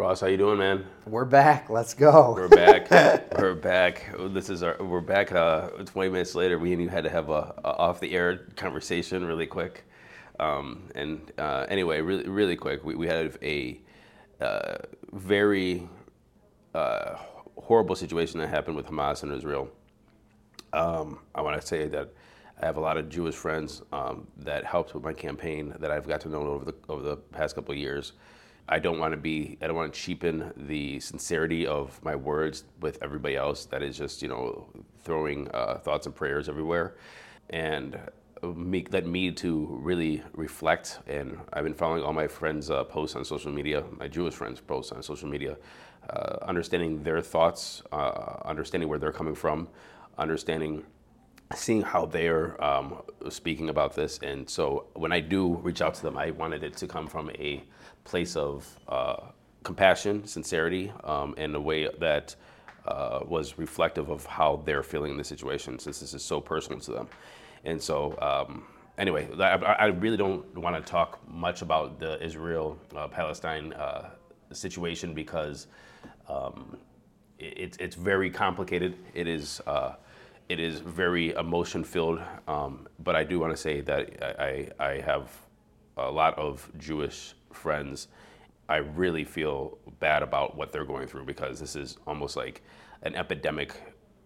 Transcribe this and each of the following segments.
Ross, how you doing, man? We're back. Let's go. We're back. we're back. This is our. We're back. Uh, 20 minutes later, we and you had to have a, a off the air conversation really quick. Um, and uh, anyway, really, really quick, we, we had a uh, very uh, horrible situation that happened with Hamas and Israel. Um, I want to say that I have a lot of Jewish friends um, that helped with my campaign that I've got to know over the over the past couple of years. I don't want to be I don't want to cheapen the sincerity of my words with everybody else that is just you know throwing uh, thoughts and prayers everywhere, and make that me to really reflect. And I've been following all my friends' uh, posts on social media, my Jewish friends' posts on social media, uh, understanding their thoughts, uh, understanding where they're coming from, understanding seeing how they're um, speaking about this. And so when I do reach out to them, I wanted it to come from a place of uh, compassion, sincerity, um, in a way that uh, was reflective of how they're feeling in the situation, since this is so personal to them. And so, um, anyway, I, I, really don't want to talk much about the Israel uh, Palestine uh, situation because um, it, it's very complicated. It is uh, it is very emotion filled. Um, but I do want to say that I, I have a lot of Jewish friends. I really feel bad about what they're going through because this is almost like an epidemic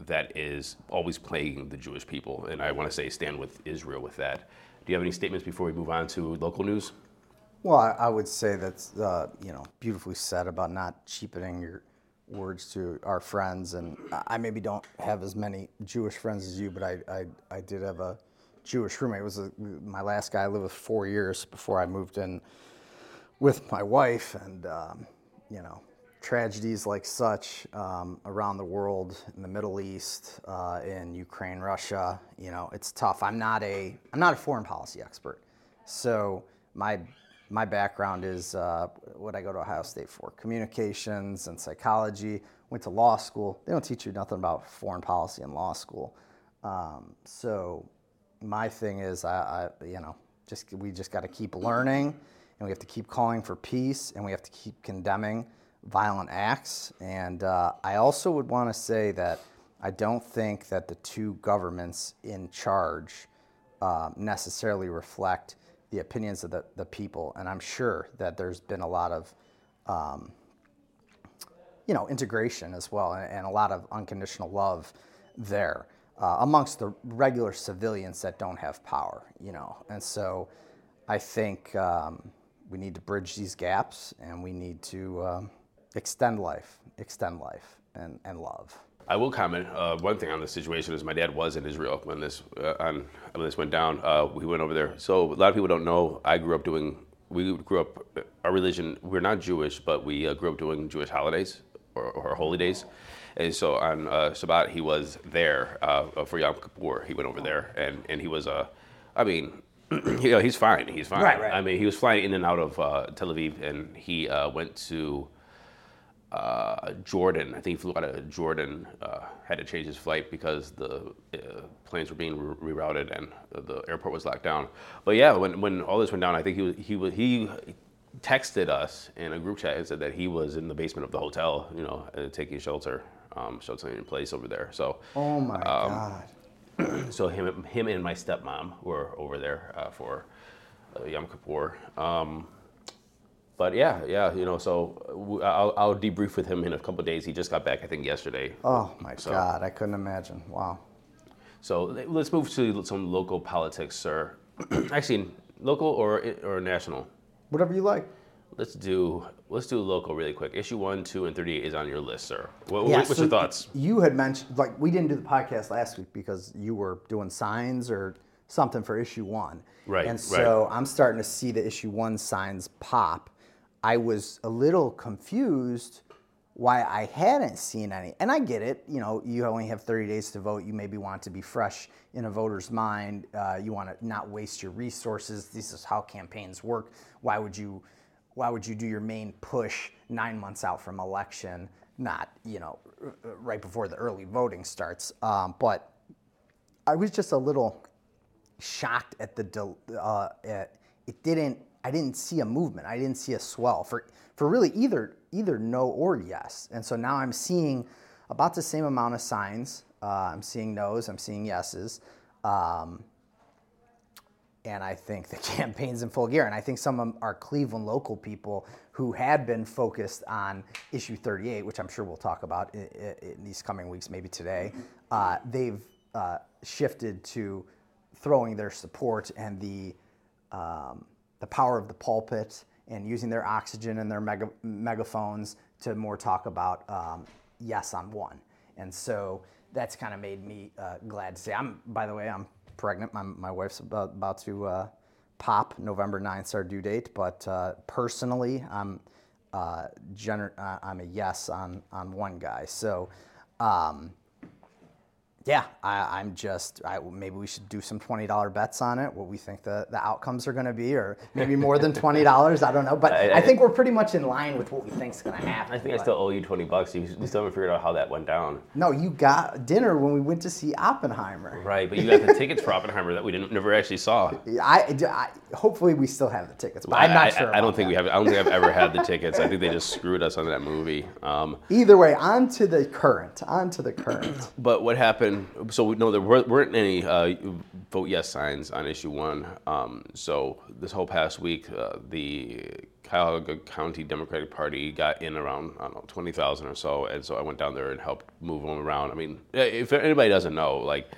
that is always plaguing the Jewish people. And I want to say stand with Israel with that. Do you have any statements before we move on to local news? Well, I, would say that's uh, you know beautifully said about not cheapening your words to our friends, and I maybe don't have as many Jewish friends as you, but I, I, I did have a Jewish roommate. It was a, my last guy I lived with four years before I moved in with my wife, and um, you know tragedies like such um, around the world in the Middle East, uh, in Ukraine, Russia. You know, it's tough. I'm not a I'm not a foreign policy expert, so my my background is uh, what I go to Ohio State for communications and psychology. Went to law school. They don't teach you nothing about foreign policy in law school. Um, so my thing is, I, I you know, just we just got to keep learning, and we have to keep calling for peace, and we have to keep condemning violent acts. And uh, I also would want to say that I don't think that the two governments in charge uh, necessarily reflect the opinions of the, the people. And I'm sure that there's been a lot of, um, you know, integration as well and, a lot of unconditional love there uh, amongst the regular civilians that don't have power, you know. And so I think um, we need to bridge these gaps and we need to um, extend life, extend life and, and love. I will comment. Uh, one thing on the situation is my dad was in Israel when this uh, on, when this went down. Uh, we went over there. So a lot of people don't know. I grew up doing. We grew up. Our religion. We're not Jewish, but we uh, grew up doing Jewish holidays or, or holy days. And so on uh, Shabbat, he was there uh, for Yom Kippur. He went over there, and and he was a. I mean, you know, he's fine. He's fine. Right, right. I mean, he was flying in and out of Tel Aviv, and he went to uh, Jordan. I think he flew out of Jordan. Uh, had to change his flight because the uh, planes were being re- rerouted and the airport was locked down. But yeah, when, when all this went down, I think he was, he was, he texted us in a group chat and said that he was in the basement of the hotel, you know, uh, taking shelter, um, sheltering in place over there. So. Oh my um, God. So him, him and my stepmom were over there uh, for uh, Yom Kippur. Um, but yeah, yeah, you know, so I'll, I'll debrief with him in a couple days. He just got back, I think, yesterday. Oh my so, God, I couldn't imagine. Wow. So let's move to some local politics, sir. Actually, local or or national? Whatever you like. Let's do let's do local really quick. Issue one, two, and thirty-eight is on your list, sir. What, yeah, what's so your thoughts? You had mentioned like we didn't do the podcast last week because you were doing signs or something for issue one. Right. And so right. I'm starting to see the issue one signs pop I was a little confused why I hadn't seen any. And I get it, you know, you only have 30 days to vote. You maybe want to be fresh in a voter's mind. Uh, you want to not waste your resources. This is how campaigns work. Why would you? Why would you do your main push nine months out from election, not you know right before the early voting starts? Um, but I was just a little shocked at the uh, at, it didn't I didn't see a movement. I didn't see a swell for for really either either no or yes. And so now I'm seeing about the same amount of signs. Uh, I'm seeing no's. I'm seeing yeses. Um, and I think the campaign's in full gear. And I think some of our Cleveland local people who had been focused on issue 38, which I'm sure we'll talk about in, in these coming weeks, maybe today, uh, they've uh, shifted to throwing their support and the um, the power of the pulpit and using their oxygen and their mega, megaphones to more talk about um, yes on one. And so that's kind of made me uh, glad to say. I'm, by the way, I'm pregnant. My, my wife's about, about to uh, pop. November 9th, our due date. But uh, personally, I'm, uh, gener- uh, I'm a yes on, on one guy. So, um, yeah, I, I'm just, I, maybe we should do some $20 bets on it, what we think the, the outcomes are going to be, or maybe more than $20. I don't know. But I, I, I, think we're pretty much in line with what we think is going to happen. I think but. I still owe you 20 bucks. You, still haven't figured out how that went down. No, you got dinner when we went to see Oppenheimer. Right, but you got the tickets for Oppenheimer that we didn't, never actually saw. I, I hopefully we still have the tickets, but I'm not sure. I, don't think that. we have. I don't think I've ever had the tickets. I think they just screwed us on that movie. Um, Either way, on to the current. On to the current. But what happened? So know there weren't any uh, vote yes signs on issue one. Um, so this whole past week, uh, the Cuyahoga County Democratic Party got in around I don't know twenty thousand or so, and so I went down there and helped move them around. I mean, if anybody doesn't know, like.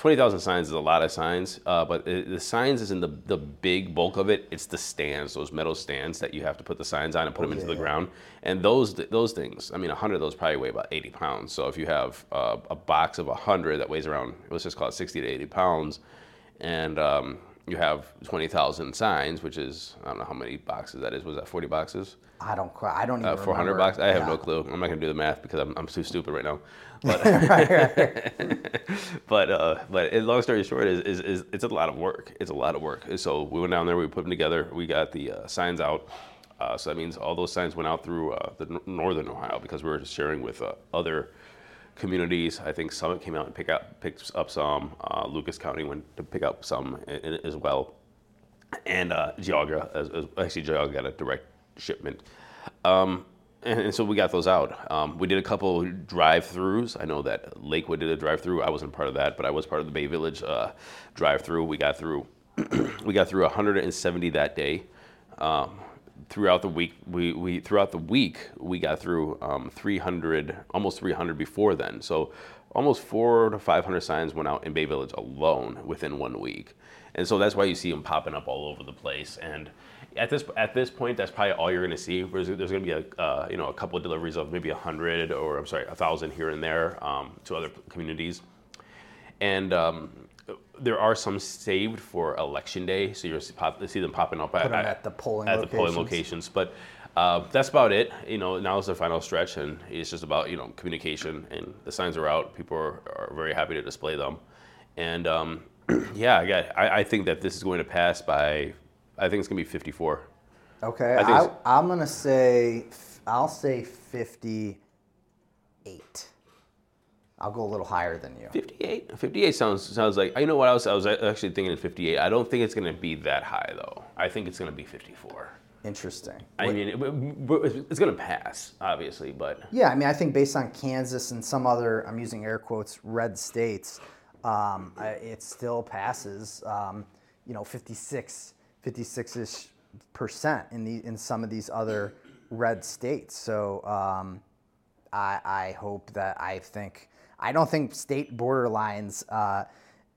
20,000 signs is a lot of signs, uh, but it, the signs isn't the, the big bulk of it. It's the stands, those metal stands that you have to put the signs on and put them into the ground. And those those things, I mean, 100 of those probably weigh about 80 pounds. So if you have uh, a box of 100 that weighs around, let's just call it 60 to 80 pounds, and um, you have 20,000 signs, which is, I don't know how many boxes that is. Was that 40 boxes? I don't quite. I don't even. Uh, 400 bucks. I have yeah. no clue. I'm not gonna do the math because I'm, I'm too stupid right now. But right, right. but uh, but long story short is, is, is it's a lot of work. It's a lot of work. So we went down there. We put them together. We got the uh, signs out. Uh, so that means all those signs went out through uh, the n- northern Ohio because we were sharing with uh, other communities. I think Summit came out and pick up picked up some. Uh, Lucas County went to pick up some in, in, as well, and Geauga as, as, actually Geauga got a direct shipment. Um, and, and, so we got those out. Um, we did a couple drive-throughs. I know that Lakewood did a drive-through. I wasn't part of that, but I was part of the Bay Village uh, drive-through. We got through we got through 170 that day. Um, throughout the week, we, we throughout the week we got through um, 300, almost 300 before then. So almost four to 500 signs went out in Bay Village alone within one week, and so that's why you see them popping up all over the place and at this at this point, that's probably all you're going to see. There's, there's going to be a uh, you know a couple of deliveries of maybe a hundred or I'm sorry, a thousand here and there um, to other communities, and um, there are some saved for election day. So you'll see, pop, see them popping up at, at, the polling at locations. the polling locations, but. Uh, that's about it. You know, now is the final stretch, and it's just about you know communication. And the signs are out. People are, are very happy to display them, and um, yeah, I, got, I, I think that this is going to pass by I think it's gonna be 54. Okay, I I, am gonna say I'll say 58. I'll go a little higher than you. 58. 58 sounds sounds like. You know what I was I was actually thinking 58. I don't think it's gonna be that high though. I think it's gonna be 54. Interesting. I what, mean, it, it's going to pass, obviously, but yeah, I mean, I think based on Kansas and some other, I'm using air quotes, red states, um, it still passes. Um, you know, 56 56ish percent in the in some of these other red states. So um, I, I hope that I think I don't think state borderlines. Uh,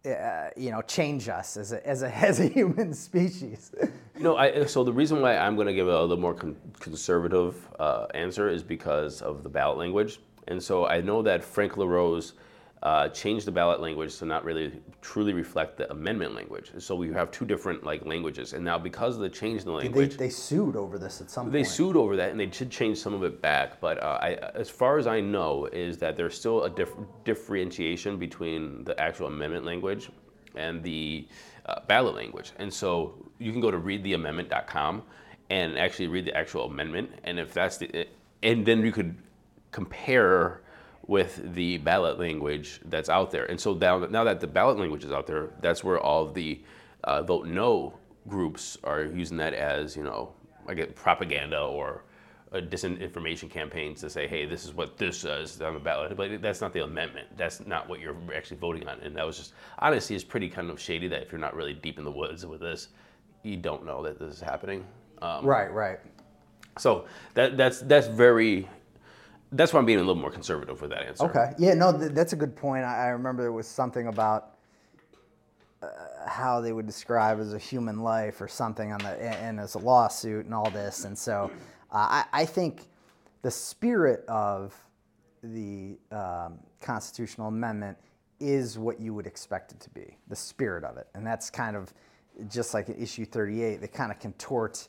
uh, you know, change us as a, as a, as a human species. you know, I, so the reason why I'm going to give a little more con- conservative uh, answer is because of the ballot language. And so I know that Frank LaRose uh, changed the ballot language to not really truly reflect the amendment language. So we have two different like languages, and now because of the change in the language, they, they sued over this at some they point. They sued over that, and they did change some of it back. But uh, I, as far as I know, is that there's still a dif- differentiation between the actual amendment language and the uh, ballot language. And so you can go to readtheamendment.com and actually read the actual amendment, and if that's the, and then you could compare with the ballot language that's out there. And so now, now that the ballot language is out there, that's where all the uh, vote no groups are using that as you know, I get propaganda or a disinformation campaigns to say, hey, this is what this says on the ballot. But that's not the amendment. That's not what you're actually voting on. And that was just, honestly, it's pretty kind of shady that if you're not really deep in the woods with this, you don't know that this is happening. Um, right, right. So that that's that's very. That's why I'm being a little more conservative with that answer. Okay. Yeah. No, th- that's a good point. I, I remember there was something about uh, how they would describe as a human life or something on the and, as a lawsuit and all this, and so uh, I, I think the spirit of the um, constitutional amendment is what you would expect it to be, the spirit of it, and that's kind of just like in issue 38. They kind of contort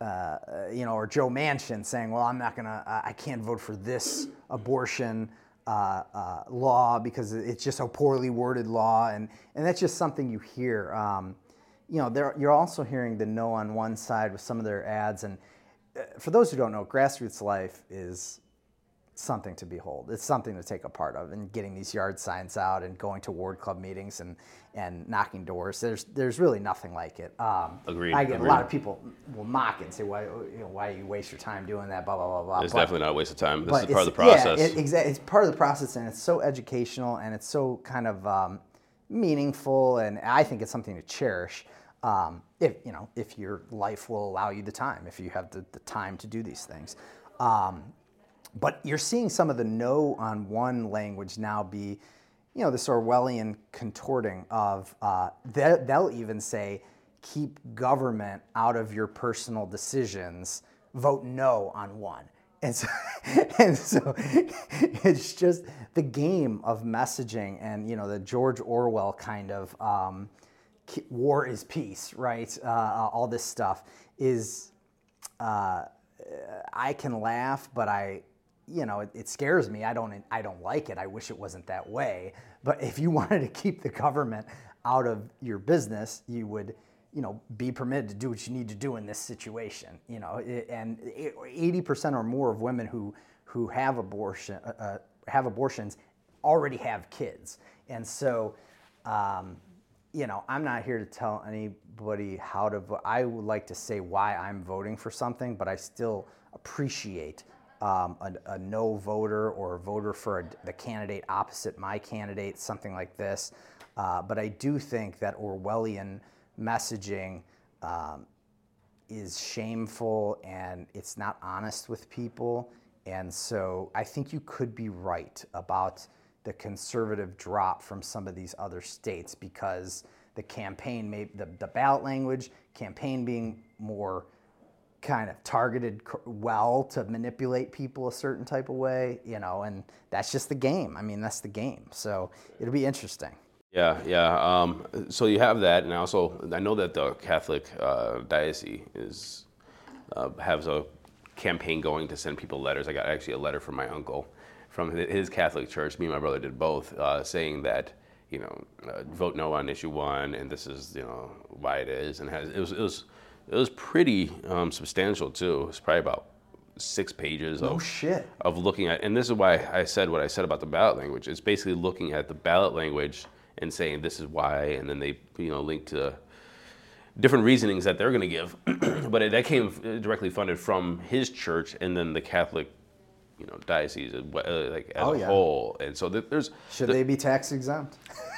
uh, you know, or Joe Manchin saying, "Well, I'm not gonna, I can't vote for this abortion uh, uh, law because it's just a poorly worded law," and and that's just something you hear. Um, you know, there, you're also hearing the no on one side with some of their ads, and uh, for those who don't know, grassroots life is something to behold. It's something to take a part of, and getting these yard signs out and going to ward club meetings and and knocking doors. There's there's really nothing like it. Um, Agreed. I get Agreed. a lot of people will mock it and say, why you know, why you waste your time doing that? Blah blah blah blah. It's But- definitely not a waste of time. This is part of the process. Yeah, it, exactly. It's part of the process, and it's so educational, and it's so kind of um, meaningful, and I think it's something to cherish. Um, if you know, if your life will allow you the time, if you have the, the time to do these things. Um, but you're seeing some of the no on one language now be, you know, this Orwellian contorting of, uh, they, they'll even say, keep government out of your personal decisions, vote no on one. And so, and so it's just the game of messaging and, you know, the George Orwell kind of um, war is peace, right? Uh, all this stuff is uh, I can laugh, but I, you know, it, it scares me. I don't, I don't like it. I wish it wasn't that way. But if you wanted to keep the government out of your business, you would, you know, be permitted to do what you need to do in this situation. You know, and eighty percent or more of women who who have abortion uh, uh, have abortions already have kids, and so. Um, you know, I'm not here to tell anybody how to vote. I would like to say why I'm voting for something, but I still appreciate um, a, a, no voter or a voter for a, the candidate opposite my candidate, something like this. Uh, but I do think that Orwellian messaging um, is shameful and it's not honest with people. And so I think you could be right about the conservative drop from some of these other states because the campaign may the, the ballot language campaign being more kind of targeted well to manipulate people a certain type of way you know and that's just the game i mean that's the game so it'll be interesting Yeah, yeah. Um, so you have that, and also I know that the Catholic uh, diocese is uh, has a campaign going to send people letters. I got actually a letter from my uncle from his Catholic church. Me and my brother did both, uh, saying that you know uh, vote no on issue one, and this is you know why it is, and has it was it was it was pretty um, substantial too. It's probably about six pages of shit. of looking at, and this is why I said what I said about the ballot language. It's basically looking at the ballot language and saying this is why, and then they you know link to different reasonings that they're going to give. but it, that came directly funded from his church, and then the Catholic, you know, diocese uh, like as Oh, a yeah. whole. And so th- there's should they be tax exempt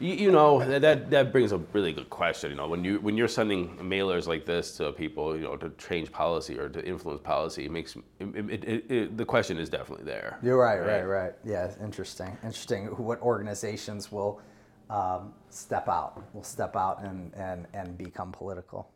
you, you know that, that brings a really good question. You know, when you when you're sending mailers like this to people, you know, to change policy or to influence policy, it makes it, it, it, the question is definitely there. You're right, right, right. Yeah, interesting. Interesting. What organizations will um, step out? Will step out and, and, and become political?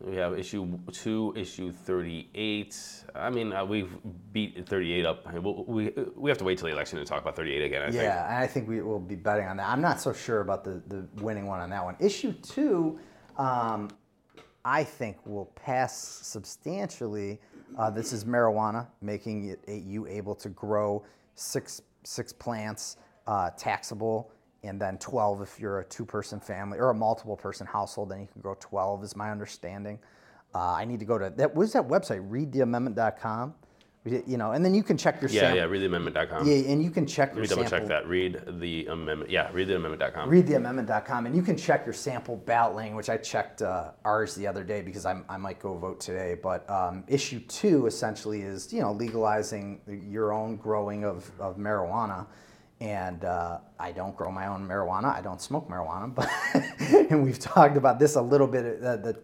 We have issue two, issue 38. I mean, uh, we've beat 38 up. We'll- We, we have to wait till the election to talk about 38 again, I think. Yeah, I think we will be betting on that. I'm not so sure about the, the winning one on that one. Issue two, um, I think will pass substantially. Uh, this is marijuana, making it you able to grow six six plants, uh, taxable, and then 12 if you're a two-person family or a multiple-person household. Then you can grow 12, is my understanding. Uh, I need to go to that. What is that website? ReadTheAmendment.com. You know, and then you can check your Yeah, sample. yeah, readtheamendment.com. Yeah, and you can check Let me double sample. check that. Read the amendment. Yeah, readtheamendment.com. readtheamendment.com and you can check your sample ballot language. I checked uh, ours the other day because I'm, I might go vote today. But um, issue two essentially is you know legalizing your own growing of, of marijuana. And uh, I don't grow my own marijuana. I don't smoke marijuana. But and we've talked about this a little bit. Uh, the,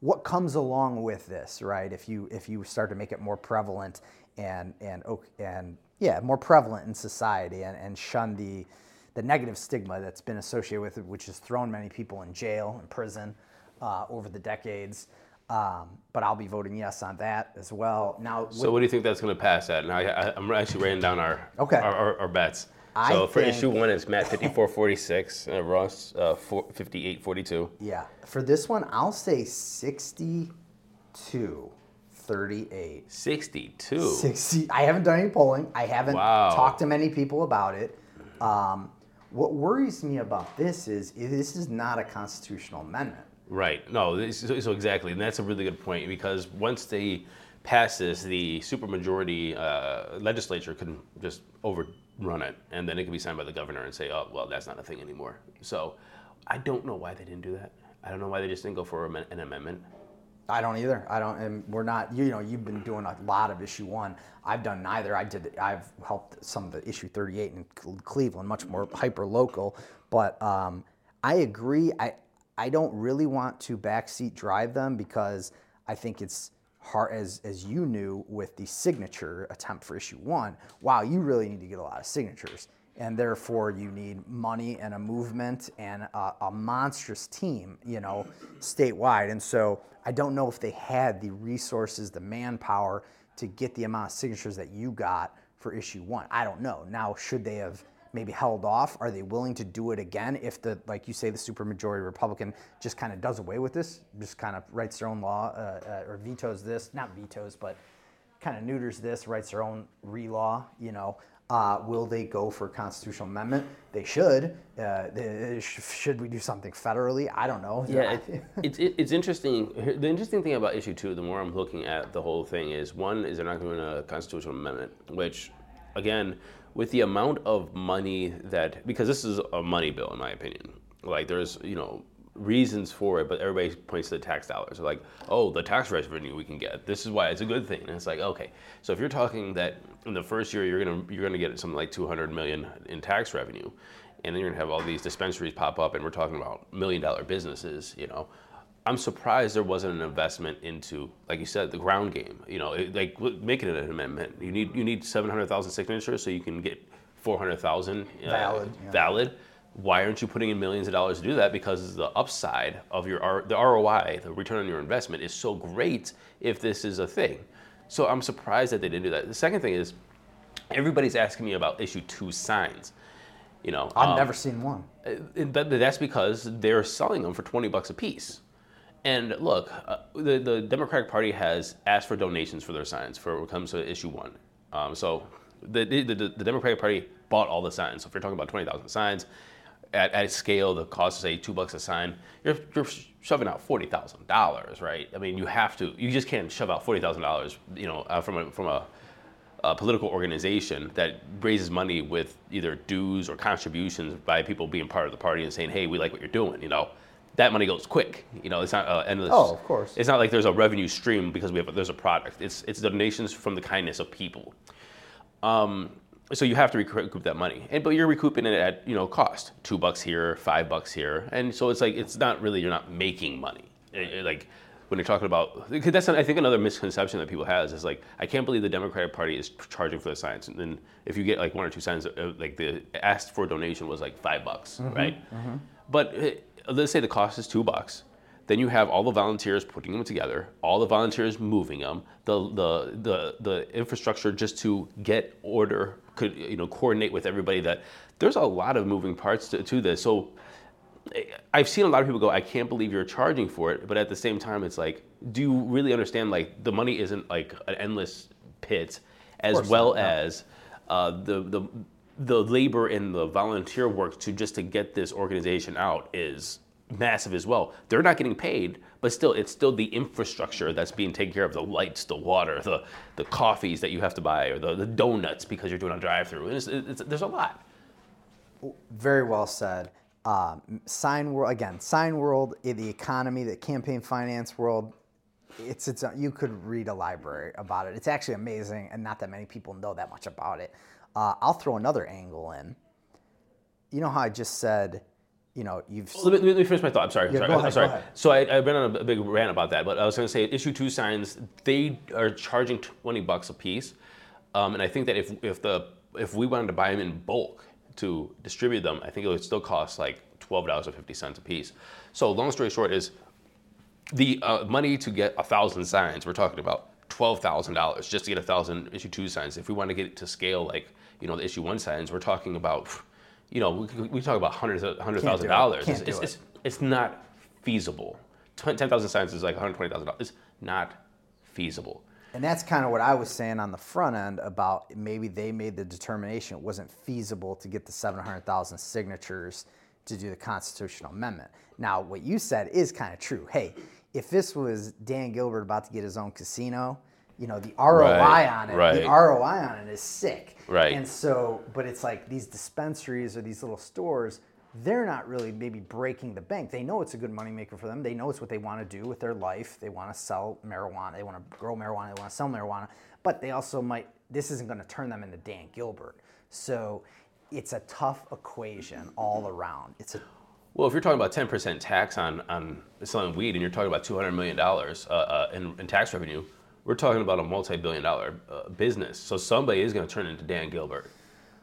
what comes along with this, right? If you if you start to make it more prevalent and and and yeah, more prevalent in society and, and shun the the negative stigma that's been associated with it, which has thrown many people in jail and prison uh, over the decades. Um, but I'll be voting yes on that as well. Now, So what do you think that's going to pass at? Now I, I, I'm actually writing down our Okay. our, our, our bets. I So for think- issue one, it's Matt 5446, and Ross uh, 5842. yeah, for this one, I'll say 62, 38. 62. 60. I haven't done any polling. I haven't Wow. talked to many people about it. Um, what worries me about this is this is not a constitutional amendment. Right. No. This, so, so exactly, and that's a really good point because once they pass this, the supermajority uh, legislature can just overrun it, and then it can be signed by the governor and say, "Oh, well, that's not a thing anymore." So, I don't know why they didn't do that. I don't know why they just didn't go for an amendment. I don't either. I don't, and we're not. You know, you've been doing a lot of issue one. I've done neither. I did. I've helped some of the issue 38 in Cleveland, much more hyper local. But um, I agree. I I don't really want to backseat drive them because I think it's hard as as you knew with the signature attempt for issue one. Wow, you really need to get a lot of signatures. And therefore, you need money and a movement and a, a monstrous team, you know, statewide. And so, I don't know if they had the resources, the manpower to get the amount of signatures that you got for issue one. I don't know. Now, should they have maybe held off? Are they willing to do it again if the, like you say, the supermajority Republican just kind of does away with this, just kind of writes their own law uh, uh, or vetoes this, not vetoes, but kind of neuters this, writes their own re-law, you know? Uh, will they go for a constitutional amendment? They should. Uh, they, sh- should we do something federally? I don't know. Yeah, it, it's it, it's interesting. The interesting thing about issue two, the more I'm looking at the whole thing, is one is they're not doing a constitutional amendment, which, again, with the amount of money that because this is a money bill in my opinion. Like there's you know reasons for it, but everybody points to the tax dollars. They're like, oh, the tax revenue we can get. This is why it's a good thing. And it's like, okay, so if you're talking that in the first year you're gonna you're gonna get something like 200 million in tax revenue, and then you're gonna have all these dispensaries pop up, and we're talking about million dollar businesses, you know. I'm surprised there wasn't an investment into, like you said, the ground game. You know, it, like making it an amendment. You need you need 700,000 signatures so you can get 400,000 uh, Valid, yeah. valid. Why aren't you putting in millions of dollars to do that? Because the upside of your R- the ROI, the return on your investment, is so great if this is a thing. So I'm surprised that they didn't do that. The second thing is, everybody's asking me about issue two signs. You know, I've um, never seen one. uh, that, that's because they're selling them for 20 bucks a piece. And look, uh, the, the Democratic Party has asked for donations for their signs for when it comes to issue one. Um, so the, the, the, Democratic Party bought all the signs. So if you're talking about 20,000 signs, at, at scale, the cost is say two bucks a sign. You're, you're shoving out forty thousand dollars, right? I mean, you have to. You just can't shove out forty thousand dollars, you know, uh, from a from a a political organization that raises money with either dues or contributions by people being part of the party and saying, "Hey, we like what you're doing," you know, that money goes quick. You know, it's not uh, endless. Oh, of course. It's not like there's a revenue stream because we have there's a product. It's it's donations from the kindness of people. Um, so you have to recoup that money, and but you're recouping it at you know cost, two bucks here, five bucks here, and so it's like it's not really you're not making money. It- it, like when you're talking about, because that's I think another misconception that people has is like I can't believe the Democratic Party is charging for the science, and then if you get like one or two signs, uh, like the asked for donation was like five bucks, right? But uh, let's say the cost is two bucks. Then you have all the volunteers putting them together, all the volunteers moving them, the the the, the infrastructure just to get order, could you know coordinate with everybody. That there's a lot of moving parts to, to this. So I've seen a lot of people go, I can't believe you're charging for it, but at the same time, it's like, do you really understand? Like the money isn't like an endless pit, as well not, as uh, the the the labor and the volunteer work to just to get this organization out is massive as well. They're not getting paid, but still, it's still the infrastructure that's being taken care of the lights, the water, the, the coffees that you have to buy, or the, the donuts because you're doing a drive through. It's, there's a lot. Very well said. Um, sign world again. Sign world, the economy, the campaign finance world. It's it's. You could read a library about it. It's actually amazing, and not that many people know that much about it. Uh, I'll throw another angle in. You know how I just said, you know, you've Let me, let me finish my thought. I'm sorry. Yeah, sorry. go I'm sorry. ahead. So I, I've been on a big rant about that, but I was going to say issue two signs they are charging 20 bucks a piece, um, and I think that if if the if we wanted to buy them in bulk to distribute them, I think it would still cost like twelve dollars and fifty cents a piece. So long story short is the uh, money to get a thousand signs. We're talking about twelve thousand dollars just to get a thousand issue two signs. If we want to get it to scale like you know the issue one signs, we're talking about you know we, we talk about hundreds of hundred Can't thousand do it. dollars. It's, it's, it. it's, it's not feasible. Ten thousand signs is like one hundred twenty thousand dollars. It's not feasible. And that's kind of what I was saying on the front end about maybe they made the determination it wasn't feasible to get the 700,000 signatures to do the constitutional amendment. Now, what you said is kind of true. Hey, if this was Dan Gilbert about to get his own casino, you know, the ROI Right, on it, right. the ROI on it is sick. Right. And so, but it's like these dispensaries or these little stores, they're not really maybe breaking the bank. They know it's a good moneymaker for them. They know it's what they want to do with their life. They want to sell marijuana. They want to grow marijuana. They want to sell marijuana. But they also might, this isn't going to turn them into Dan Gilbert. So it's a tough equation all around. It's a, Well, if you're talking about 10% tax on, on selling weed and you're talking about $200 million uh, uh, in, in tax revenue, we're talking about a multi billion dollar uh, business. So somebody is going to turn into Dan Gilbert.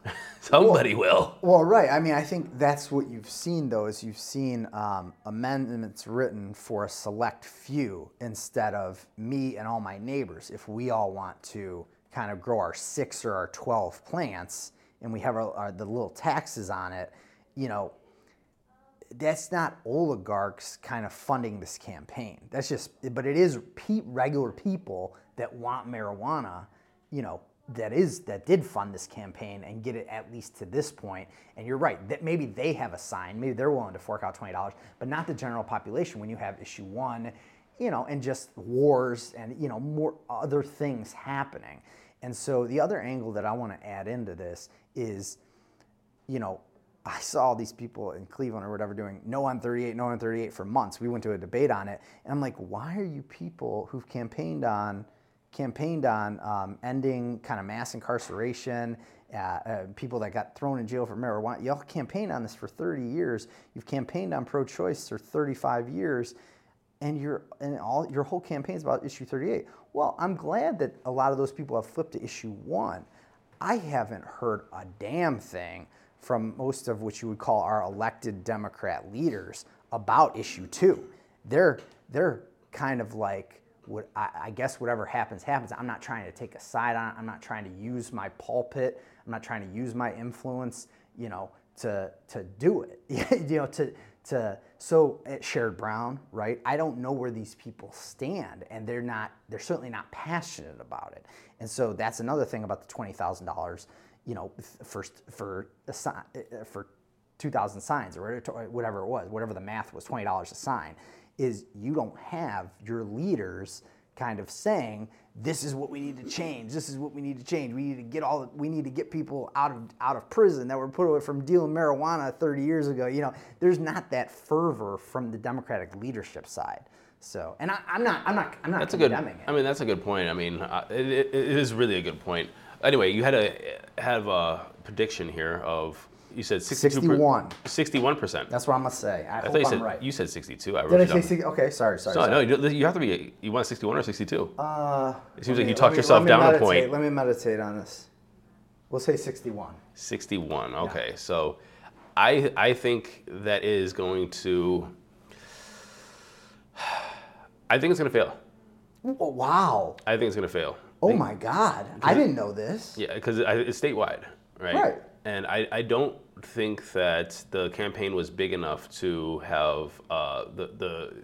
somebody will. Well, right. I mean, I think that's what you've seen, though, is you've seen um, amendments written for a select few instead of me and all my neighbors. If we all want to kind of grow our six or our 12 plants and we have our, our, the little taxes on it, you know, that's not oligarchs kind of funding this campaign. That's just, but it is pe- regular people that want marijuana, you know, that is that did fund this campaign and get it at least to this point. And you're right that maybe they have a sign, maybe they're willing to fork out twenty dollars, but not the general population. When you have issue one, you know, and just wars and you know more other things happening. And so the other angle that I want to add into this is you know, I saw these people in Cleveland or whatever doing no on 38, no on 38 for months. We went to a debate on it, and I'm like, why are you people who've campaigned on campaigned on um, ending kind of mass incarceration, uh, uh, people that got thrown in jail for marijuana? Y'all campaigned on this for 30 years. You've campaigned on pro-choice for 35 years, and your and all your whole campaign's about issue 38. Well, I'm glad that a lot of those people have flipped to issue one. I haven't heard a damn thing from most of what you would call our elected Democrat leaders about issue two. They're they're kind of like what I, I guess whatever happens happens. I'm not trying to take a side on it. I'm not trying to use my pulpit. I'm not trying to use my influence, you know, to to do it. you know, to to so at Sherrod Brown, right? I don't know where these people stand, and they're not. They're certainly not passionate about it. And so that's another thing about the twenty thousand dollars, you know, first for a uh, for two thousand signs or whatever it was, whatever the math was, twenty dollars a sign, is you don't have your leaders kind of saying this is what we need to change. This is what we need to change. We need to get all. We need to get people out of out of prison that were put away from dealing marijuana 30 years ago. You know, there's not that fervor from the Democratic leadership side. So, and I, I'm not. I'm not. I'm not That's a good. it. I mean, that's a good point. I mean, uh, it, it, it is really a good point. Anyway, you had to have a prediction here of you said 62 61. 61 percent. That's what I'm gonna say. I, I hope thought you I'm said right. you said 62. I wrote Did I it say down. 60? Okay, sorry, sorry. No, sorry. no, you you have to be. You want 61 or 62? Uh, it seems let like you talked me- yourself me down a point. Let me meditate on this. We'll say 61. 61. Okay, so I I think that is going to. I think it's going to fail. Wow. I think it's going to fail. Oh my God. I didn't know this. Yeah, because it's statewide, right? Right. And I, I don't think that the campaign was big enough to have uh, the the.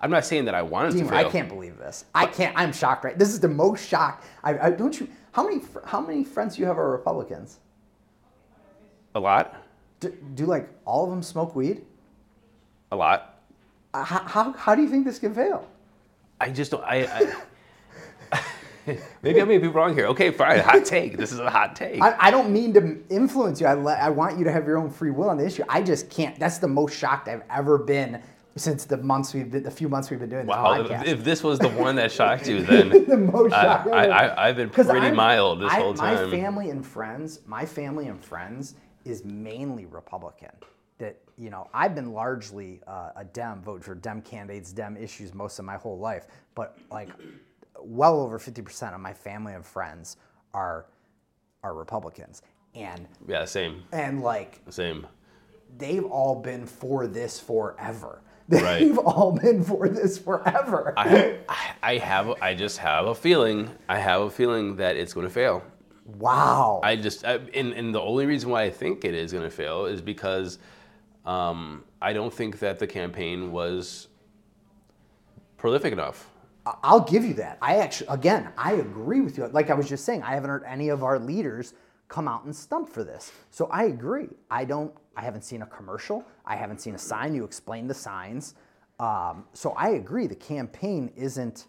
I'm not saying that I wanted to fail. I can't believe this. I can't. I'm shocked. Right. This is the most shocked. I, I don't you. How many how many friends do you have are Republicans? A lot. Do, do like all of them smoke weed? a lot. Uh, How, how, how do you think this can fail? I just don't. I, I maybe I may be wrong here. Okay, fine. Hot take. This is a hot take. I, I don't mean to influence you. I, let, I want you to have your own free will on the issue. I just can't. That's the most shocked I've ever been since the months we've been, the few months we've been doing this wow. If, podcast. if this was the one that shocked you, then the most shocked. I, I've been pretty I'm- mild this I- whole My family and friends, my family and friends is mainly Republican. That you know, I've been largely uh, a Dem, vote for Dem candidates, Dem issues most of my whole life. But like, well over fifty percent of my family and friends are are Republicans, and Yeah, same, and like same. they've all been for this forever. They've all been for this forever. I, I- I have, I just have a feeling. I have a feeling that it's going to fail. wow. I just, I, and, and the only reason why I think it is going to fail is because um, I don't think that the campaign was prolific enough. I'll give you that. I actually, again, I agree with you. Like I was just saying, I haven't heard any of our leaders come out and stump for this. So I agree. I don't. I haven't seen a commercial. I haven't seen a sign. You explained the signs. Um, so I agree. The campaign isn't.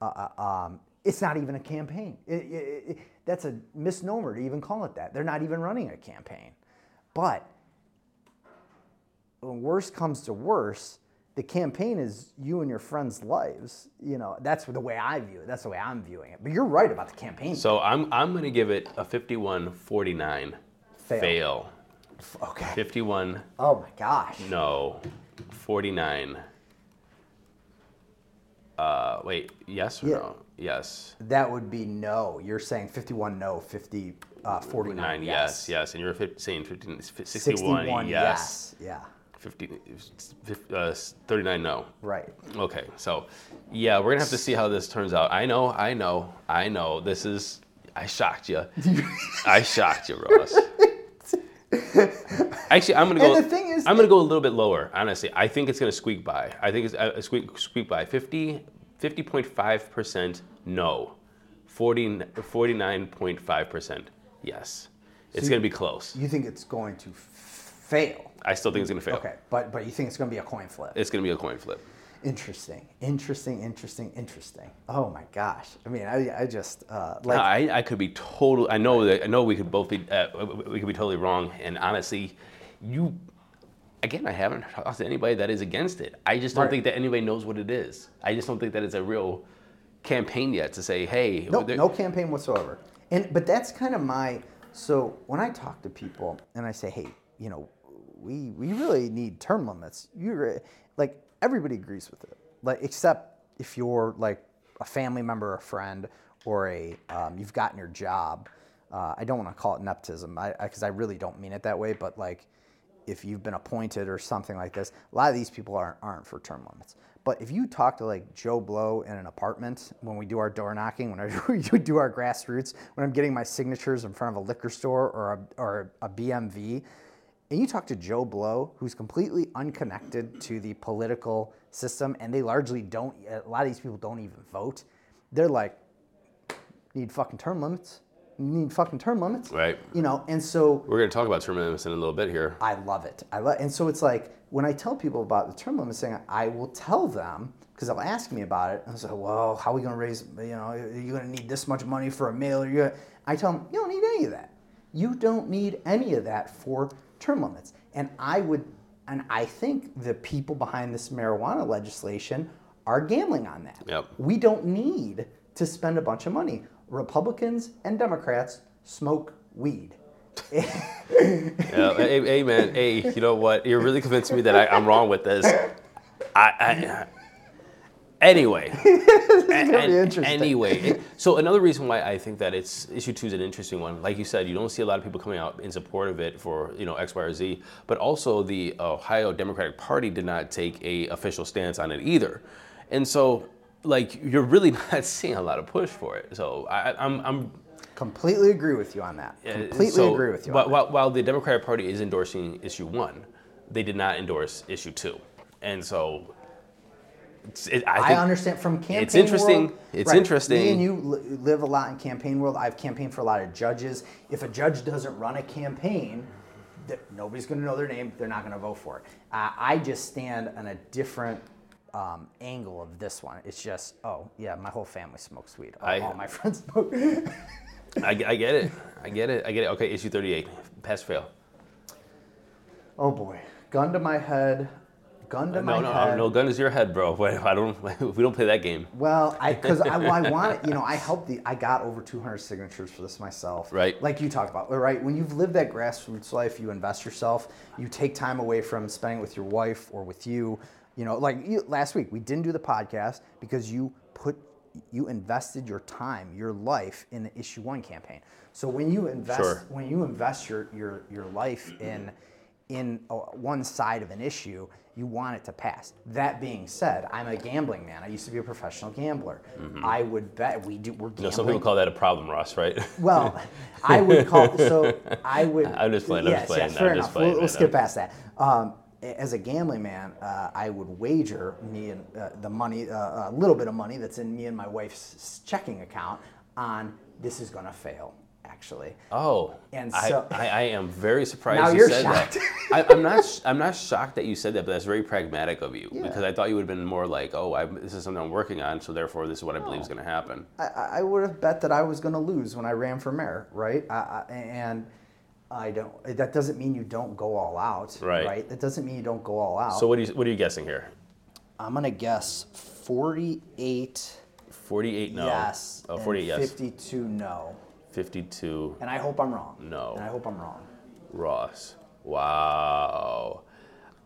Uh, uh, um, it's not even a campaign. It- it- it- that's a misnomer to even call it that. They're not even running a campaign. But when worst comes to worst, the campaign is you and your friends' lives. You know, that's the way I view it. That's the way I'm viewing it. But you're right about the campaign. So I'm, I'm going to give it a 51-49 Fail. fail. okay. 51 Oh my gosh. no, 49. Uh, wait, yes or Yeah. no? Yes. That would be no. You're saying 51 no, 50 uh, 49 Nine, yes, yes, and you're fif- saying 15, 61, 61 yes. yes. Yeah. 50, uh, 39 no. Right. Okay, so yeah, we're gonna have to see how this turns out. I know, I know, I know. This is I shocked you. I shocked you, Ross. Actually, I'm gonna go. And the thing is- I'm gonna go a little bit lower. Honestly, I think it's gonna squeak by. I think it's uh, squeak squeak by 50 50.5 percent no, 40 49.5 percent yes. It's gonna be close. You think it's going to fail? I still think it's gonna fail. Okay, but but you think it's going to be a coin flip? It's gonna be a coin flip. Interesting, interesting, interesting, interesting. Oh my gosh! I mean, I, I just uh, like I, I could be total. I know that I know we could both be uh, we could be totally wrong. And honestly, you again, I haven't talked to anybody that is against it. I just don't Right. think that anybody knows what it is. I just don't think that it's a real campaign yet to say, hey, no, no campaign whatsoever. And but that's kind of my so when I talk to people and I say, hey, you know, we we really need term limits. You like everybody agrees with it, like except if you're like a family member, or a friend, or a um, you've gotten your job. Uh, I don't want to call it nepotism, I because I, really don't mean it that way, but like if you've been appointed or something like this, a lot of these people aren't, aren't for term limits. But if you talk to like Joe Blow in an apartment when we do our door knocking, when we do our grassroots, when I'm getting my signatures in front of a liquor store or a, or a BMV, and you talk to Joe Blow, who's completely unconnected to the political system, and they largely don't, a lot of these people don't even vote, they're like, need fucking term limits. Need fucking term limits. Right. You know, and so we're going to talk about term limits in a little bit here. I love it. I love, and so it's like when I tell people about the term limits thing, I will tell them because they'll ask me about it. And I say, "Well, how are we going to raise? You know, are you're going to need this much money for a mailer." You're I tell them, "You don't need any of that. You don't need any of that for term limits." And I would, and I think the people behind this marijuana legislation are gambling on that. Yep. We don't need to spend a bunch of money. Republicans and Democrats smoke weed. Yeah, hey, hey, man, hey, you know what? You're really convincing me that I, I'm wrong with this. I, I anyway. gonna be interesting. Anyway, so another reason why I think that it's issue two is an interesting one. Like you said, you don't see a lot of people coming out in support of it for you know X, Y, or Z. But also the Ohio Democratic Party did not take a official stance on it either, and so like you're really not seeing a lot of push for it. So I, I'm I'm Completely agree with you on that. Completely so, agree with you. While, on that. while, while the Democratic Party is endorsing issue one, they did not endorse issue two, and so it, I, I understand from campaign. it's interesting. world- It's right, interesting. Me and you live a lot in campaign world. I've campaigned for a lot of judges. If a judge doesn't run a campaign, nobody's going to know their name. They're not going to vote for it. Uh, I just stand on a different um, angle of this one. It's just, oh yeah, my whole family smokes weed. All, I- all my friends smoke. I, I get it. I get it. I get it. Okay, issue 38. Pass fail. oh boy, gun to my head. Gun to my No, no, head. no. Gun is your head, bro. If I don't, if we don't play that game, Well, I because I, well, I want it. You know, I helped the. I got over 200 signatures for this myself. Right. Like you talked about, right? When you've lived that grassroots life, you invest yourself. You take time away from spending it with your wife or with you. You know, like you, last week we didn't do the podcast because you put you invested your time, your life in the issue one campaign. So when you invest, Sure. when you invest your your your life in in a, one side of an issue, you want it to pass. That being said, I'm a gambling man. I used to be a professional gambler. I would bet we do. We're you know, gambling. some people call that a problem, Ross, right? Well, I would call so I would. I'm just playing, I'm just playing, yes, I'm fair enough. playing, We'll, we'll skip past that. Um, as a gambling man, uh, I would wager me and uh, the money, uh, a little bit of money that's in me and my wife's checking account on this is going to fail. Actually, Oh, And I, so- I, I am very surprised Now you you're said shocked. that. I, I'm not. sh- I'm not shocked that you said that, but that's very pragmatic of you Yeah. because I thought you would have been more like, "Oh, I, this is something I'm working on, so therefore this is what I believe is going to happen." I, I would have bet that I was going to lose when I ran for mayor, right? I, I, and I don't. That doesn't mean you don't go all out, Right. Right. That doesn't mean you don't go all out. So what are you what are you guessing here? I'm going to guess 48 48 no. yes. Oh, and 48 yes. 52 no. 52 And I hope I'm wrong. No. And I hope I'm wrong. Ross. Wow.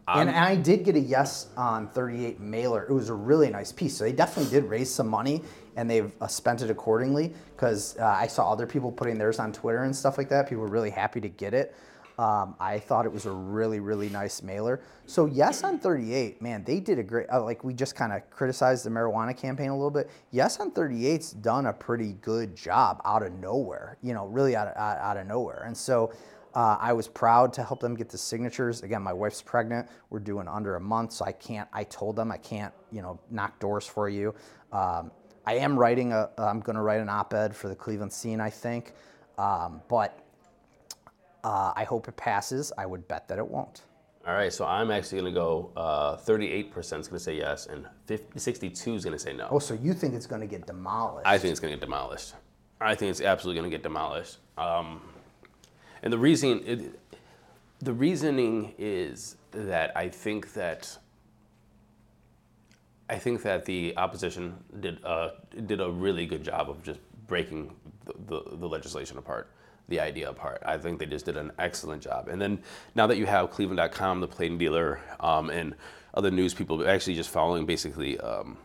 and, and I did get a yes on 38 mailer. It was a really nice piece. So they definitely did raise some money and they've uh, spent it accordingly because uh, I saw other people putting theirs on Twitter and stuff like that. People were really happy to get it. Um, I thought it was a really, really nice mailer. So yes on 38, man, they did a great. Uh, like we just kind of criticized the marijuana campaign a little bit. Yes on 38's done a pretty good job out of nowhere. You know, really out of, out, of nowhere. And so uh, I was proud to help them get the signatures. Again, my wife's pregnant. We're doing under a month, so I can't. I told them I can't, you know, knock doors for you. Um, I am writing a. I'm going to write an op-ed for the Cleveland Scene, I think, um, but uh, I hope it passes. I would bet that it won't. All right, so I'm actually going to go uh, 38% is going to say yes and 50, 62 is going to say no. Oh, so you think it's going to get demolished? I think it's going to get demolished. I think it's absolutely going to get demolished. Um, and the reason, it, the reasoning is that I think that I think that the opposition did uh, did a really good job of just breaking the, the, the legislation apart, the idea apart. I think they just did an excellent job. And then now that you have Cleveland.com, the Plain Dealer, um, and other news people actually just following basically um,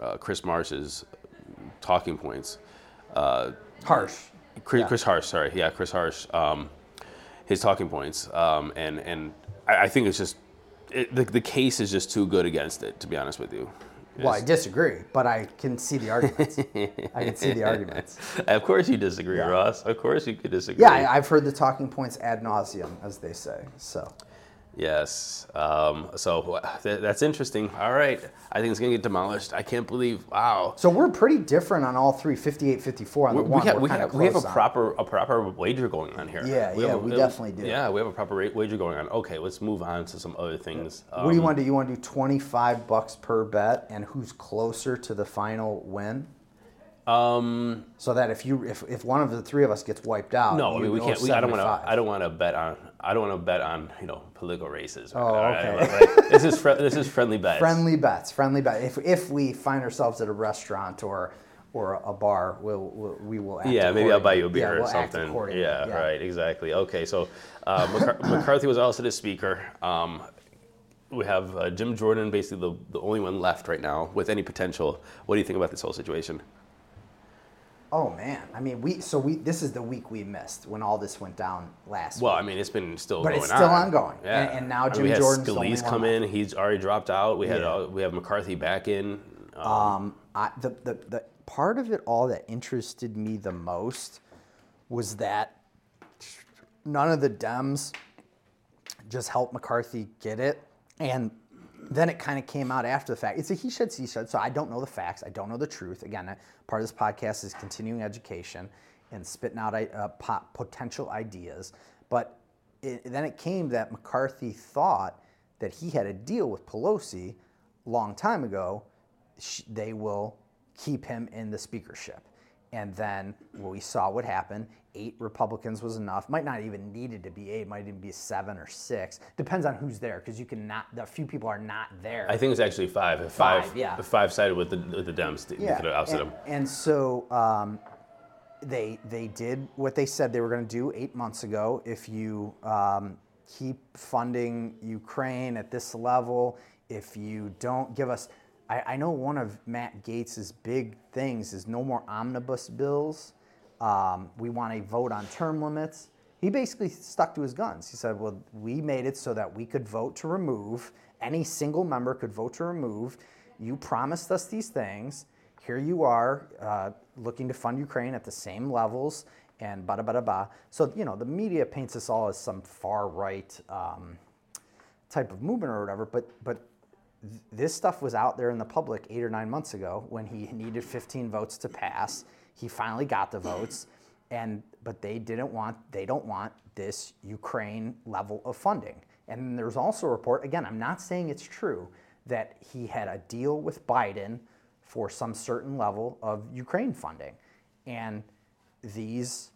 uh, Chris Marsh's talking points. Uh, harsh. Chris, Chris Harsh, sorry, yeah, Chris Harsh, um, his talking points, um, and and I, I think it's just it, the the case is just too good against it. To be honest with you. Well, I disagree, but I can see the arguments. I can see the arguments. Of course you disagree, Ross. Of course you could disagree. Yeah, I, I've heard the talking points ad nauseum, as they say. So. Yes. Um, so th- that's interesting. All right. I think it's going to get demolished. I can't believe. Wow. So we're pretty different on all three, 58, 54 on the We, one. have, we're we, have, we have a proper a proper wager going on here. Yeah, We yeah, have a- we definitely do. Yeah, we have a proper wager going on. Okay, let's move on to some other things. What do you Um, want to do? You want to do 25 bucks per bet and who's closer to the final win? Um, So that if you if, if one of the three of us gets wiped out, No, I mean we can't. We, I don't want to. I don't want to bet on. I don't want to bet on you know political races. Oh, right, okay. right. This is fri- this is friendly bets. Friendly bets, friendly bet. If if we find ourselves at a restaurant or or a bar, we'll, we'll we will. Act Yeah, maybe I'll buy you a beer yeah, or we'll something. accordingly. Yeah, right. Exactly. Okay, so uh, McCar- McCarthy was also the speaker. Um, we have uh, Jim Jordan, basically the, the only one left right now with any potential. What do you think about this whole situation? Oh man, I mean we so we this is the week we missed when all this went down last. Well, week. I mean, it's been still But going it's still on. ongoing. Yeah. And- and now I mean, Jim we Jordan's the Scalise come left. in. He's already dropped out. We had Yeah. uh, we have McCarthy back in. Um, Um, I, the, the, the part of it all that interested me the most was that none of the Dems just helped McCarthy get it. And then it kind of came out after the fact. It's a he said, she said. So I don't know the facts. I don't know the truth. Again, part of this podcast is continuing education and spitting out uh, po- potential ideas. But it, then it came that McCarthy thought that he had a deal with Pelosi long time ago. Sh- They will keep him in the speakership. And then we saw what happened. Eight Republicans was enough. Might not even needed to be eight. Might even be seven or six. Depends on who's there, because you can not. A few people are not there. I think it's actually five. Five, Five, yeah. Five sided with the with the Dems. They could have ousted and, him. and so um, they they did what they said they were going to do eight months ago. If you um, keep funding Ukraine at this level, if you don't give us, I, I know one of Matt Gaetz' big things is no more omnibus bills. Um, we want a vote on term limits. He basically stuck to his guns. He said, "Well, we made it so that we could vote to remove. Any single member could vote to remove. You promised us these things. Here you are, uh, looking to fund Ukraine at the same levels, and bada bada ba." So you know, the media paints us all as some far right um, type of movement or whatever. But but this stuff was out there in the public eight or nine months ago when he needed 15 votes to pass. He finally got the votes, and but they didn't want they don't want this Ukraine level of funding. And there's also a report again. I'm not saying it's true that he had a deal with Biden for some certain level of Ukraine funding, and these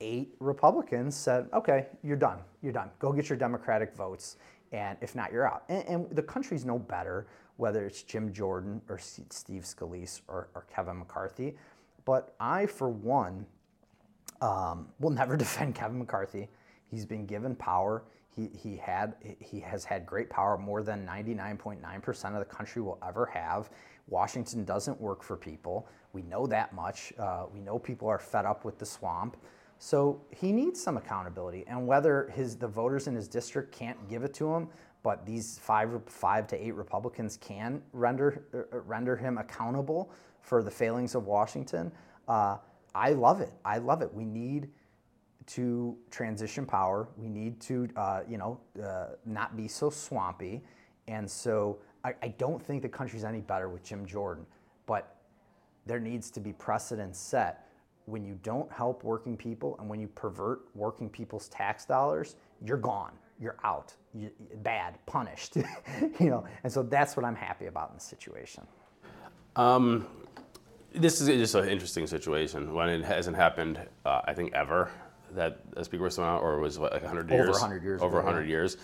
eight Republicans said, okay, you're done. You're done. Go get your Democratic votes. And if not, you're out. And, and the country's no better, whether it's Jim Jordan or Steve Scalise or, or Kevin McCarthy. But I, for one, um, will never defend Kevin McCarthy. He's been given power. He, he had he has had great power, more than 99.9% of the country will ever have. Washington doesn't work for people. We know that much. Uh, we know people are fed up with the swamp. So he needs some accountability. And whether his the voters in his district can't give it to him, but these five five to eight Republicans can render uh, render him accountable for the failings of Washington. Uh, I love it. I love it. We need to transition power. We need to, uh, you know, uh, not be so swampy. And so I, I don't think the country's any better with Jim Jordan, but there needs to be precedent set. When you don't help working people and when you pervert working people's tax dollars, you're gone. You're out. You, bad, punished. you know, and so that's what I'm happy about in the situation. Um, this is just an interesting situation when it hasn't happened, uh, I think, ever that a speaker was thrown out, or was what, like 100 Over years? 100 years Over ago, 100 years.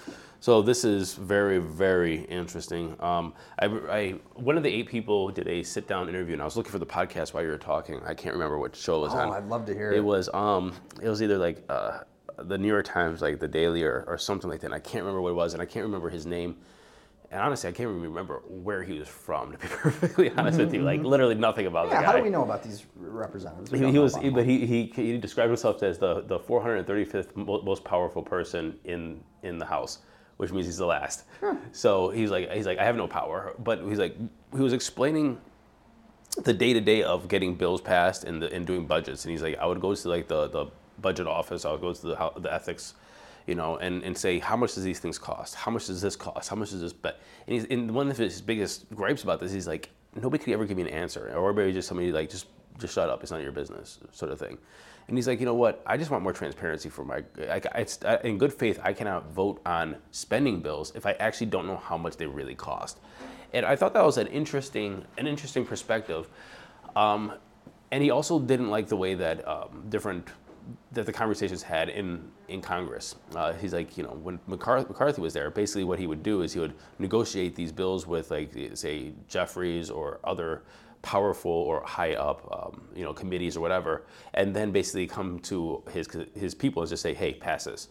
So this is very, very interesting. Um, I, I, one of the eight people did a sit-down interview, and I was looking for the podcast while you were talking. I can't remember what show it was on. Oh, on. I'd love to hear It it. was, um, it was either like uh, the New York Times, like the Daily, or, or something like that. And I can't remember what it was, and I can't remember his name. And honestly, I can't even remember where he was from. To be perfectly honest with you, like literally nothing about the Yeah, guy. how do we know about these representatives? We He, he was, he- but he, he he described himself as the the 435th most powerful person in in the House, which means he's the last. So he's like he's like I have no power, but he's like he was explaining the day to day of getting bills passed and the, and doing budgets, and he's like I would go to like the the budget office, I would go to the the ethics. You know, and, and say how much does these things cost? How much does this cost? How much does this bet? And he's and one of his biggest gripes about this, he's like nobody could ever give me an answer, or maybe just somebody like just just shut up, it's not your business, sort of thing. And he's like, you know what? I just want more transparency for my. I, it's, I, in good faith, I cannot vote on spending bills if I actually don't know how much they really cost. And I thought that was an interesting, an interesting perspective. Um, and he also didn't like the way that um, different that the conversations had in in Congress. Uh, he's like, you know, when McCarthy, McCarthy was there, basically what he would do is he would negotiate these bills with like say Jeffries or other powerful or high up, um, you know, committees or whatever, and then basically come to his his people and just say, hey, pass this.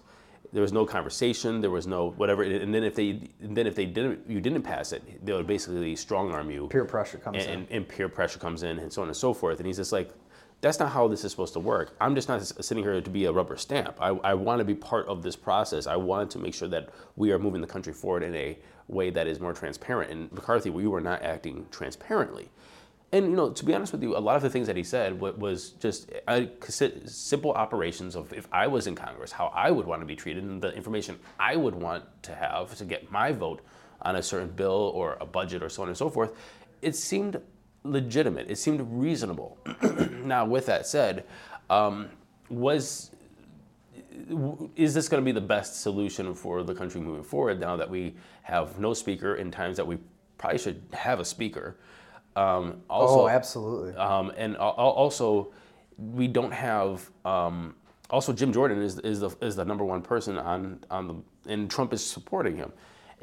There was no conversation. There was no whatever. And then if they, and then if they didn't, you didn't pass it, they would basically strong arm you peer pressure comes and, in. and, and peer pressure comes in and so on and so forth. And he's just like, that's not how this is supposed to work. I'm just not sitting here to be a rubber stamp. I, I want to be part of this process. I want to make sure that we are moving the country forward in a way that is more transparent. And McCarthy, we were not acting transparently. And you know, to be honest with you, a lot of the things that he said was just uh, simple operations of if I was in Congress, how I would want to be treated, and the information I would want to have to get my vote on a certain bill or a budget or so on and so forth. It seemed legitimate. It seemed reasonable. now, with that said, um, was is this going to be the best solution for the country moving forward now that we have no speaker in times that we probably should have a speaker? Um, also, oh, absolutely. um, and al- also, we don't have. Um, also, Jim Jordan is, is the is the number one person on on the and Trump is supporting him,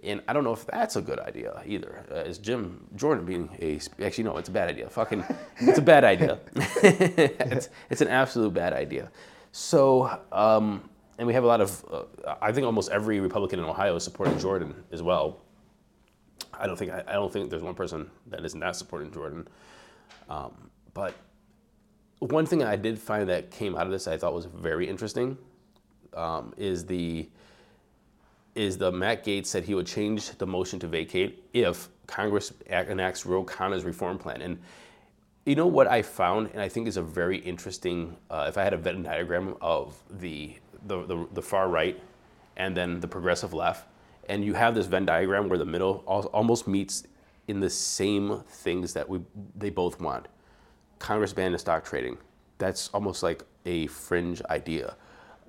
and I don't know if that's a good idea either. Uh, is Jim Jordan being a actually no, it's a bad idea. Fucking, it's a bad idea. it's it's an absolute bad idea. So, um, and we have a lot of. Uh, I think almost every Republican in Ohio is supporting Jordan as well. I don't think I, I don't think there's one person that is not supporting Jordan. Um, but one thing I did find that came out of this I thought was very interesting um, is the is the Matt Gaetz said he would change the motion to vacate if Congress act- enacts Ro Khanna's reform plan. And you know what I found, and I think is a very interesting. Uh, if I had a Venn diagram of the, the the the far right and then the progressive left, and you have this Venn diagram where the middle almost meets in the same things that we they both want. Congress ban the stock trading. That's almost like a fringe idea.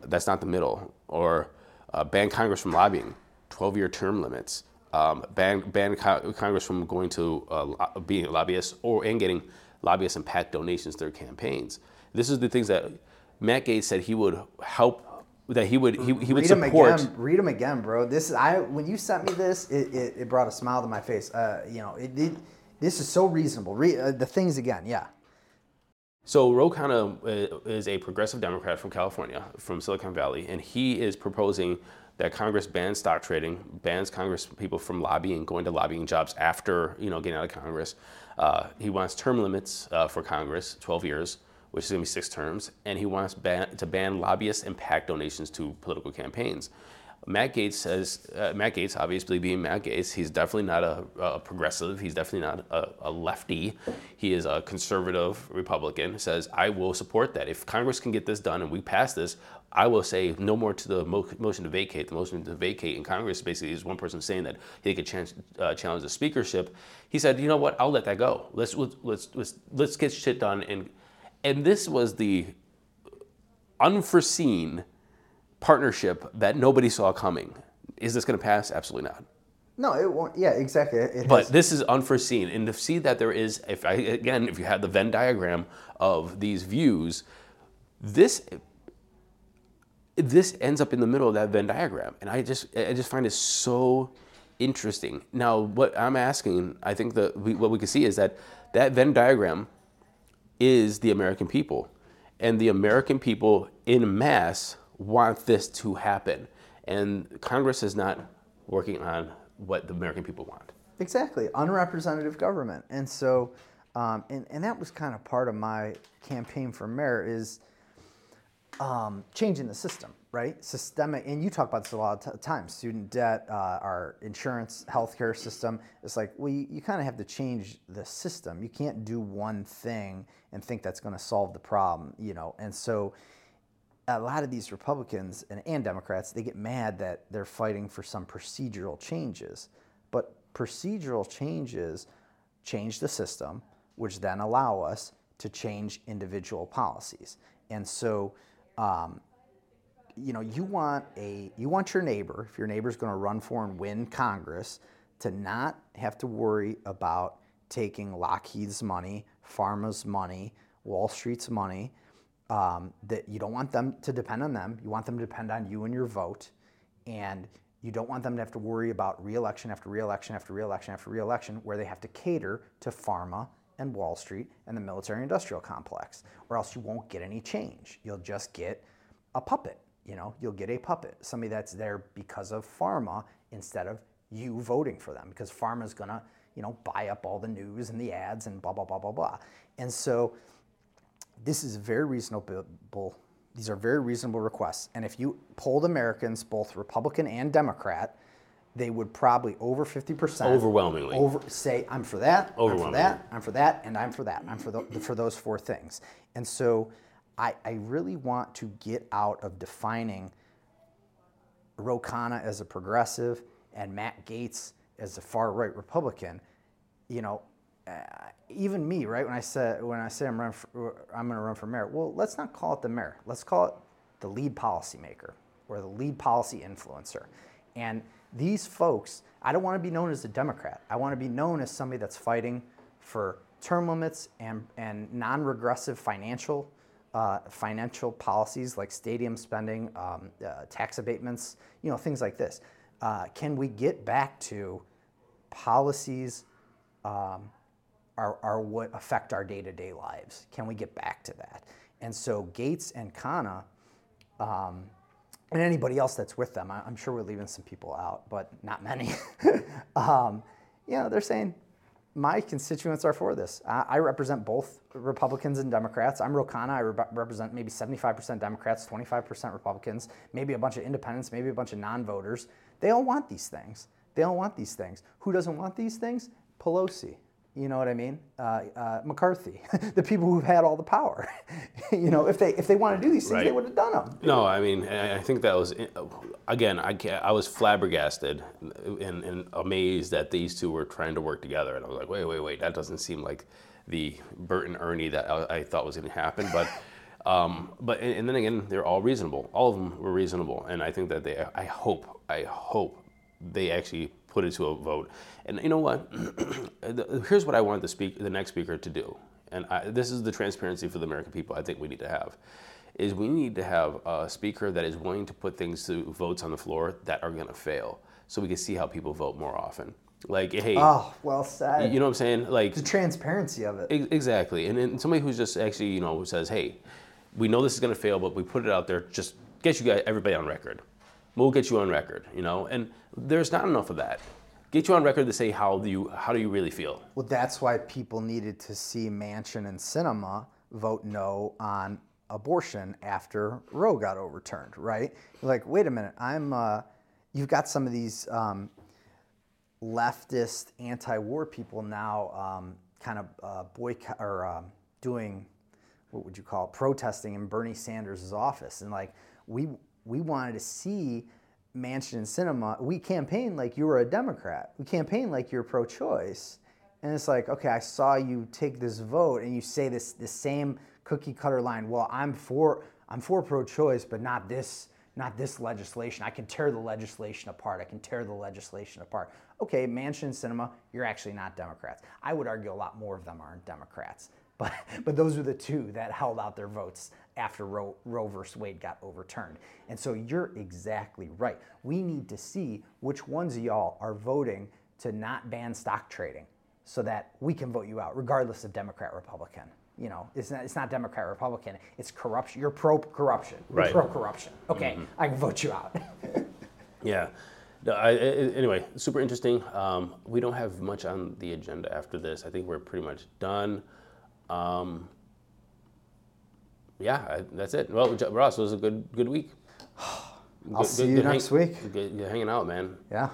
That's not the middle. Or uh, ban Congress from lobbying, 12-year term limits. Um, ban ban co- Congress from going to uh, lo- being lobbyists or and getting lobbyists and PAC donations to their campaigns. This is the things that Matt Gaetz said he would help. That he would he, he would read support. again. Read them again, bro. This is I. When you sent me this, it, it, it brought a smile to my face. Uh, you know, it, it this is so reasonable. Read uh, the things again. Yeah. So Ro Khanna uh, is a progressive Democrat from California, from Silicon Valley, and he is proposing that Congress bans stock trading, bans Congress people from lobbying, going to lobbying jobs after you know getting out of Congress. Uh, he wants term limits uh, for Congress, 12 years, which is going to be six terms, and he wants ban- to ban lobbyists and PAC donations to political campaigns. Matt Gaetz says, uh, Matt Gaetz, obviously being Matt Gaetz, he's definitely not a, a progressive. He's definitely not a, a, lefty. He is a conservative Republican. Says, I will support that. If Congress can get this done and we pass this, I will say no more to the mo- motion to vacate. The motion to vacate in Congress basically is one person saying that he could ch- uh, challenge the speakership. He said, you know what? I'll let that go. Let's let's let's let's get shit done. And and this was the unforeseen partnership that nobody saw coming. Is this going to pass? Absolutely not. No, it won't. Yeah, exactly. It, But has, this is unforeseen, and to see that there is, if I again, if you had the Venn diagram of these views, this this ends up in the middle of that Venn diagram, and I just I just find it so interesting. Now, what I'm asking, I think that what we can see is that that Venn diagram is the American people, and the American people in mass want this to happen, and Congress is not working on what the American people want. Exactly, unrepresentative government, and so, um, and and that was kind of part of my campaign for mayor is um, changing the system, right? Systemic, and you talk about this a lot of t- times. Student debt, uh, our insurance, healthcare system. It's like well, you, you kind of have to change the system. You can't do one thing and think that's going to solve the problem, you know. And so, a lot of these Republicans and, and Democrats, they get mad that they're fighting for some procedural changes. But procedural changes change the system, which then allow us to change individual policies. And so, um, you know, you want a you want your neighbor, if your neighbor's going to run for and win Congress, to not have to worry about taking Lockheed's money, Pharma's money, Wall Street's money. Um, that you don't want them to depend on them. You want them to depend on you and your vote, and you don't want them to have to worry about reelection after reelection after reelection after reelection, where they have to cater to pharma and Wall Street and the military-industrial complex, or else you won't get any change. You'll just get a puppet. You know, you'll get a puppet, somebody that's there because of pharma instead of you voting for them, because pharma's gonna, you know, buy up all the news and the ads and blah blah blah blah blah. And so this is very reasonable. These are very reasonable requests. And if you polled Americans, both Republican and Democrat, they would probably over 50% Overwhelmingly. over say I'm for that, I'm for that, I'm for that, and I'm for that. I'm for the, for those four things. And so I, I really want to get out of defining Ro Khanna as a progressive and Matt Gaetz as a far right Republican. You know, uh, even me, right? When I said when I say I'm run for, I'm going to run for mayor, well, let's not call it the mayor. Let's call it the lead policymaker or the lead policy influencer. And these folks, I don't want to be known as a Democrat. I want to be known as somebody that's fighting for term limits and, and non-regressive financial uh, financial policies like stadium spending, um, uh, tax abatements, you know, things like this. Uh, can we get back to policies um, are, are what affect our day-to-day lives? Can we get back to that? And so Gaetz and Khanna, um, and anybody else that's with them, I, am sure we're leaving some people out, but not many. um, you know, they're saying my constituents are for this. I, I represent both Republicans and Democrats. I'm Ro Khanna. I re- represent maybe 75% Democrats, 25% Republicans, maybe a bunch of independents, maybe a bunch of non-voters. They all want these things. They all want these things. Who doesn't want these things? Pelosi. You know what I mean? Uh, uh, McCarthy, the people who've had all the power. you know, if they if they want to do these things, right. they would have done them. No, I mean, I think that was again. I I was flabbergasted and, and amazed that these two were trying to work together, and I was like, wait, wait, wait, that doesn't seem like the Bert and Ernie that I, I thought was going to happen, but. Um, but and, and then again, they're all reasonable. All of them were reasonable, and I think that they. I hope. I hope they actually put it to a vote. And you know what? Here's what I want the speak the next speaker to do, and I, this is the transparency for the American people. I think we need to have is we need to have a speaker that is willing to put things to votes on the floor that are going to fail, so we can see how people vote more often. Like, hey, oh, well said. You know what I'm saying? Like the transparency of it. Exactly, and, and somebody who's just actually, you know, who says, hey, we know this is going to fail, but we put it out there. Just get you guys, everybody on record. We'll get you on record, you know. And there's not enough of that. Get you on record to say how do you how do you really feel. Well, that's why people needed to see Manchin and Sinema vote no on abortion after Roe got overturned, right? Like, wait a minute, I'm. Uh, you've got some of these um, leftist anti-war people now, um, kind of uh, boycott or um, doing what would you call it, protesting in Bernie Sanders' office, and like we we wanted to see Manchin and Sinema, we campaign like you were a Democrat. We campaign like you're pro-choice. And it's like, okay, I saw you take this vote and you say this the same cookie cutter line. Well, I'm for I'm for pro-choice, but not this not this legislation. I can tear the legislation apart. I can tear the legislation apart. Okay, Manchin Sinema, you're actually not Democrats. I would argue a lot more of them aren't Democrats. But, but those were the two that held out their votes after Roe, Roe versus Wade got overturned. And so you're exactly right. We need to see which ones of y'all are voting to not ban stock trading so that we can vote you out, regardless of Democrat, Republican. You know, it's not, it's not Democrat, Republican. It's corruption. You're pro corruption. You're right. pro corruption. Okay, mm-hmm. I can vote you out. yeah. No, I, anyway, super interesting. Um, we don't have much on the agenda after this. I think we're pretty much done. Um, yeah, I, that's it. Well, Ross, it was a good good week. I'll good, see good, you good next hang, week. Good, hanging out, man. Yeah.